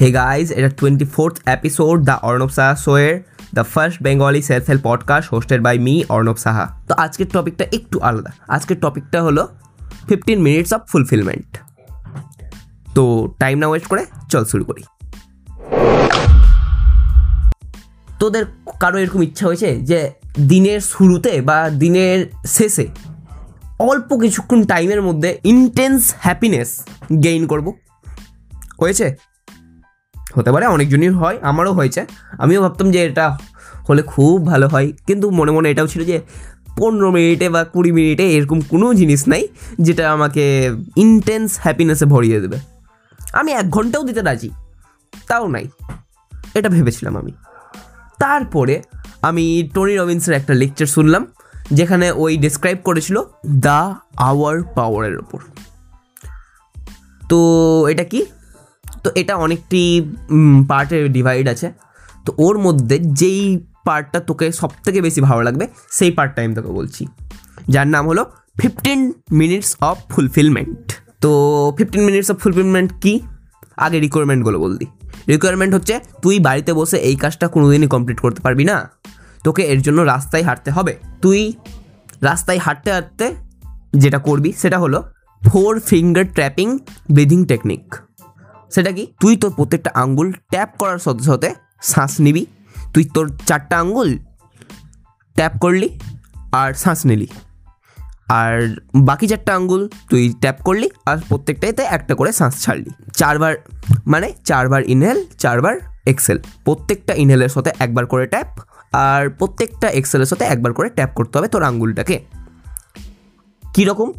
হে guys এটা twenty fourth episode the Arnab Saha শোয়ের the first Bengali self help podcast hosted by me Arnab Saha তো আজকের টপিকটা একটু আলাদা। আজকের টপিকটা হলো ফিফটিন মিনিটস অফ ফুলফিলমেন্ট তো টাইম না ওয়েস্ট করে চল শুরু করি। তোদের কারও এরকম ইচ্ছা হয়েছে যে দিনের শুরুতে বা দিনের শেষে অল্প কিছুক্ষণ টাইমের মধ্যে ইন্টেন্স হ্যাপিনেস গেইন করব? হয়েছে? হতে পারে, অনেকজনই হয়, আমারও হয়েছে। আমিও ভাবতাম যে এটা হলে খুব ভালো হয়, কিন্তু মনে মনে এটাও ছিল যে পনেরো মিনিটে বা কুড়ি মিনিটে এরকম কোনো জিনিস নাই যেটা আমাকে ইন্টেন্স হ্যাপিনেসে ভরিয়ে দেবে। আমি এক ঘন্টাও দিতে রাজি, তাও নাই, এটা ভেবেছিলাম আমি। তারপরে আমি টনি রবিন্সের একটা লেকচার শুনলাম, যেখানে ওই ডিসক্রাইব করেছিল দ্য আওয়ার পাওয়ারের ওপর তো এটা কি? তো এটা অনেকটি পার্টের ডিভাইড আছে। তো ওর মধ্যে যেই পার্টটা তোকে সব থেকে বেশি ভালো লাগবে, সেই পার্টটা আমি তোকে বলছি। যার নাম হলো ফিফটিন মিনিটস অফ ফুলফিলমেন্ট তো ফিফটিন মিনিটস অফ ফুলফিলমেন্ট কি? আগে রিকোয়ারমেন্টগুলো বল দিই রিকোয়ারমেন্ট হচ্ছে, তুই বাড়িতে বসে এই কাজটা কোনোদিনই কমপ্লিট করতে পারবি না। তোকে এর জন্য রাস্তায় হাঁটতে হবে। তুই রাস্তায় হাঁটতে হাঁটতে যেটা করবি, সেটা হলো four finger trapping breathing technique সেটা কি? তুই তোর প্রত্যেকটা আঙ্গুল ট্যাপ করার সাথে সাথে শ্বাস নিবি। তুই তোর চারটা আঙ্গুল ট্যাপ করলি আর শ্বাস নিলি। আর বাকি চারটা আঙ্গুল তুই ট্যাপ করলি আর প্রত্যেকটাইতে একটা করে শ্বাস ছাড়লি। চারবার মানে চারবার ইনহেল চারবার এক্সেল প্রত্যেকটা ইনহেলের সাথে একবার করে ট্যাপ আর প্রত্যেকটা এক্সেলের সাথে একবার করে ট্যাপ করতে হবে তোর আঙ্গুলটাকে। কীরকম?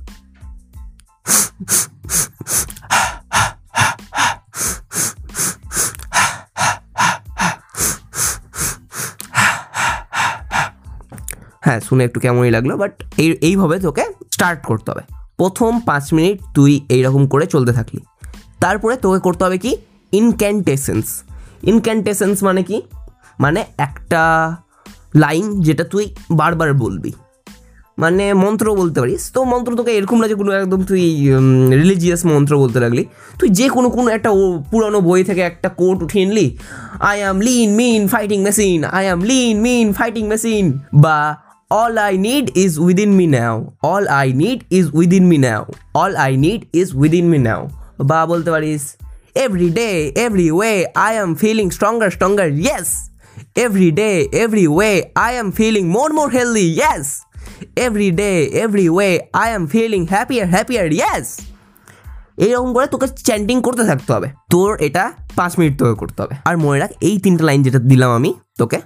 হ্যাঁ শুনে একটু কেমনই লাগল বাট এই, এইভাবে তোকে স্টার্ট করতে হবে। প্রথম পাঁচ মিনিট তুই এইরকম করে চলতে থাকলি। তারপরে তোকে করতে হবে কি? ইনক্যান্টেসেন্স ইনক্যান্টেসেন্স মানে কি? মানে একটা লাইন যেটা তুই বারবার বলবি। মানে মন্ত্র বলতে পারিস। তো মন্ত্র তোকে এরকম না যে কোনো একদম তুই রিলিজিয়াস মন্ত্র বলতে লাগলি। তুই যে কোনো কোনো একটা পুরানো বই থেকে একটা কোট উঠিয়ে নিলি I am lean mean fighting machine I am lean mean fighting machine বা all I need is within me now all I need is within me now all I need is within me now বা বলতে পারিস every day every way I am feeling stronger stronger yes every day every way I am feeling more more healthy yes every day every way I am feeling happier happier yes এইরকম করে তোকে chanting করতে থাকতে হবে। তোর এটা পাঁচ minute তোকে করতে হবে। আর মনে রাখ, এই তিনটা লাইন যেটা দিলাম আমি তোকে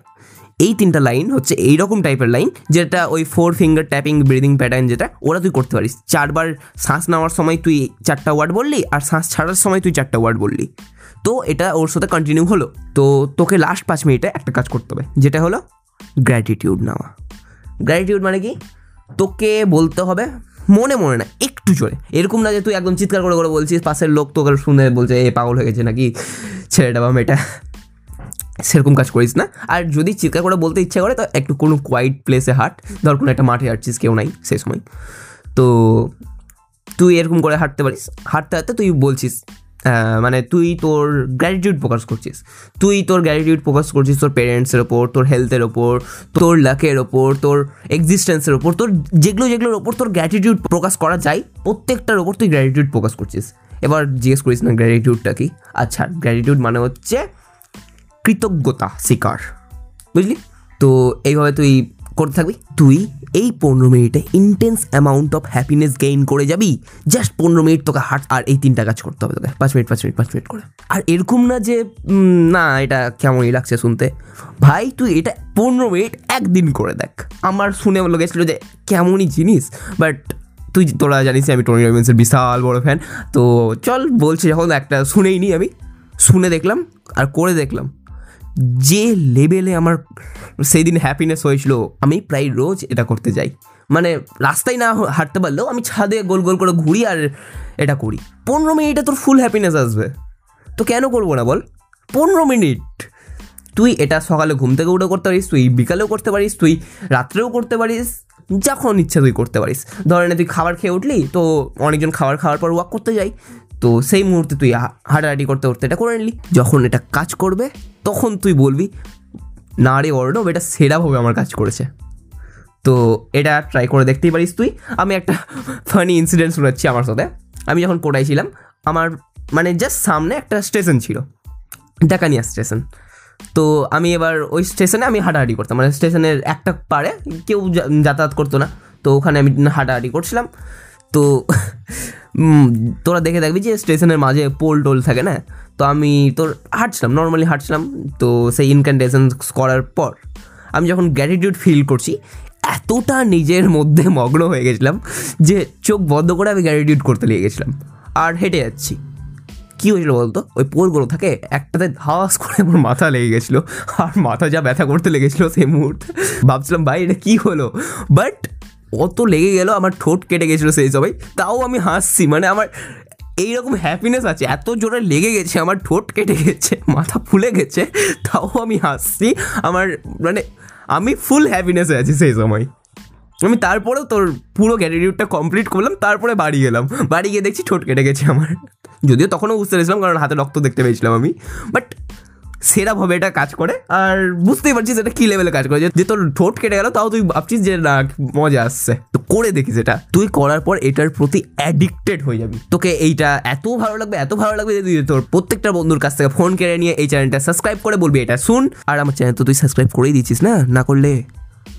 এই তিনটা লাইন হচ্ছে এইরকম টাইপের লাইন যেটা ওই four finger tapping breathing pattern যেটা ওরা তুই করতে পারিস। চারবার শ্বাস নেওয়ার সময় তুই চারটা ওয়ার্ড বললি আর শ্বাস ছাড়ার সময় তুই চারটা ওয়ার্ড বললি। তো এটা ওর সাথে কন্টিনিউ হলো। তো তোকে লাস্ট পাঁচ মিনিটে একটা কাজ করতে হবে, যেটা হলো গ্র্যাটিটিউড নেওয়া। গ্র্যাটিটিউড মানে কি? তোকে বলতে হবে মনে মনে না, একটু জোরে। এরকম না যে তুই একদম চিৎকার করে করে বলছিস, পাশের লোক তোকে শুনে বলছে, এ পাগল হয়ে গেছে নাকি? ছেলেটা বা মেয়েটা। সেরকম কাজ করিস না। আর যদি চিৎকার করে বলতে ইচ্ছা করে, তো একটু কোনো কোয়াইট প্লেসে হাঁট। ধর, কোনো একটা মাঠে হাঁটছিস, কেউ নাই সেই সময়। তো তুই এরকম করে হাঁটতে পারিস। হাঁটতে হাঁটতে তুই বলছিস মানে তুই তোর গ্র্যাটিটিউড প্রকাশ করছিস। তুই তোর গ্র্যাটিটিউড প্রকাশ করছিস তোর পেরেন্টসের ওপর, তোর হেলথের ওপর, তোর লাকের ওপর, তোর এক্সিস্টেন্সের ওপর, তোর যেগুলো, যেগুলোর ওপর তোর গ্র্যাটিটিউড প্রকাশ করা যায়, প্রত্যেকটার ওপর তুই গ্র্যাটিটিউড প্রকাশ করছিস। এবার জিজ্ঞেস করিস না গ্র্যাটিটিউডটা কি? আচ্ছা গ্র্যাটিটিউড মানে হচ্ছে কৃতজ্ঞতা শিকার, বুঝলি? তো এইভাবে তুই করতে থাকবি। তুই এই পনেরো মিনিটে intense amount of happiness gain করে যাবি। জাস্ট পনেরো মিনিট তোকে হাট, আর এই তিনটা কাজ করতে হবে তোকে। পাঁচ মিনিট পাঁচ মিনিট পাঁচ মিনিট করে। আর এরকম না যে না, এটা কেমনই লাগছে শুনতে। ভাই, তুই এটা পনেরো মিনিট একদিন করে দেখ। আমার শুনে গেছিল যে কেমনই জিনিস বাট তুই তোরা জানিস আমি টনি রবিন্সের বিশাল বড় ফ্যান তো চল, বলছি যখন একটা শুনেই নি আমি। শুনে দেখলাম, আর করে দেখলাম। যে লেভেলে আমার সেই দিন হ্যাপিনেস হয়েছিল, আমি প্রায় রোজ এটা করতে যাই। মানে রাস্তায় না হাঁটতে পারলেও আমি ছাদে গোল গোল করে ঘুরি আর এটা করি। পনেরো মিনিটে তোর ফুল হ্যাপিনেস আসবে। তো কেন করব না বল? পনেরো মিনিট। তুই এটা সকালে ঘুম থেকে উঠে করতে পারিস, তুই বিকালেও করতে পারিস, তুই রাত্রেও করতে পারিস, যখন ইচ্ছা তুই করতে পারিস। ধরে নে তুই খাবার খেয়ে উঠলি, তো অনেকজন খাবার খাওয়ার পর ওয়াক করতে যাই। তো সেই মুহূর্তে তুই হাঁটাহাঁটি করতে করতে এটা করে নিলি। যখন এটা কাজ করবে, তখন তুই বলবি, না রে অর্ণব, এটা সেরাভাবে আমার কাজ করেছে। তো এটা ট্রাই করে দেখতেই পারিস তুই। আমি একটা ফানি ইনসিডেন্ট শোনাচ্ছি আমার সাথে। আমি যখন কোটায় ছিলাম, আমার মানে জাস্ট সামনে একটা স্টেশন ছিল ডাকানিয়া স্টেশন তো আমি এবার ওই স্টেশনে আমি হাঁটাহাঁটি করতাম। মানে স্টেশনের একটা পারে কেউ যাতায়াত করতো না। তো ওখানে আমি হাঁটাহাঁটি করছিলাম। তো তোরা দেখে দেখবি যে স্টেশনের মাঝে পোল টোল থাকে না? তো আমি তোর হাঁটছিলাম নর্মালি হাঁটছিলাম। তো সেই ইনক্যান্টেশন করার পর আমি যখন গ্র্যাটিটিউড ফিল করছি, এতটা নিজের মধ্যে মগ্ন হয়ে গেছিলাম যে চোখ বন্ধ করে আমি গ্র্যাটিটিউড করতে লেগে গেছিলাম। আর হেঁটে যাচ্ছি। কি হয়েছিল বলতো? ওই পোলগুলো থাকে, একটাতে ধাস করে আমার মাথা লেগে গেছিল। আর মাথা যা ব্যথা করতে লেগেছিলো সেই মুহূর্তে। ভাবছিলাম, ভাই, এটা কী হলো? বাট অত লেগে গেল আমার ঠোঁট কেটে গেছিল সেই সবাই। তাও আমি হাসছি মানে আমার এইরকম হ্যাপিনেস আছে, এত জোরে লেগে গেছে, আমার ঠোঁট কেটে গেছে, মাথা ফুলে গেছে, তাও আমি হাসছি, আমার মানে আমি ফুল হ্যাপিনেসে আছি সেই সময়। আমি তারপরেও তোর পুরো গ্যাটিটিউডটা কমপ্লিট করলাম, তারপরে বাড়ি গেলাম। বাড়ি গিয়ে দেখছি ঠোঁট কেটে গেছে আমার। যদিও তখনও বুঝতে পেরেছিলাম, কারণ হাতে রক্ত দেখতে পেয়েছিলাম আমি। বাট সেরাভাবে এটা কাজ করে। আর বুঝতেই পারছিস এটা কি লেভেলে কাজ করে। যে- তোর ঠোঁট কেটে গেল, তাও তুই ভাবছিস যে, না, মজা আসছে। তো করে দেখিস এটা। তুই করার পর এটার প্রতি অ্যাডিক্টেড হয়ে যাবি। তোকে এইটা এত ভালো লাগবে, এত ভালো লাগবে যে তুই তোর প্রত্যেকটা বন্ধুর কাছ থেকে ফোন কেড়ে নিয়ে এই চ্যানেলটা সাবস্ক্রাইব করে বলবি এটা শুন। আর আমার চ্যানেল তো তুই সাবস্ক্রাইব করেই দিচ্ছিস না? না করলে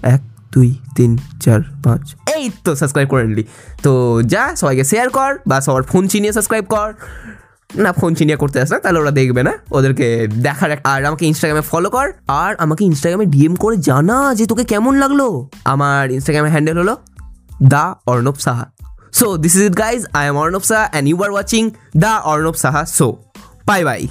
এক, দুই, তিন, চার, পাঁচ, এই তো সাবস্ক্রাইব করে নিলি। তো যা, সবাইকে শেয়ার কর বা সবার ফোন চিনিয়ে সাবস্ক্রাইব কর। না ফোন চিনিয়া করতে আস না, তাহলে ওরা দেখবে না, ওদেরকে দেখার আর আমাকে ইনস্টাগ্রামে ফলো কর, আর আমাকে ইনস্টাগ্রামে ডিএম করে জানা যে তোকে কেমন লাগল। আমার ইনস্টাগ্রামে হ্যান্ডেল হলো the Arnab Saha. So this is it guys I am Arnab Saha and you are watching the Arnab Saha. So bye bye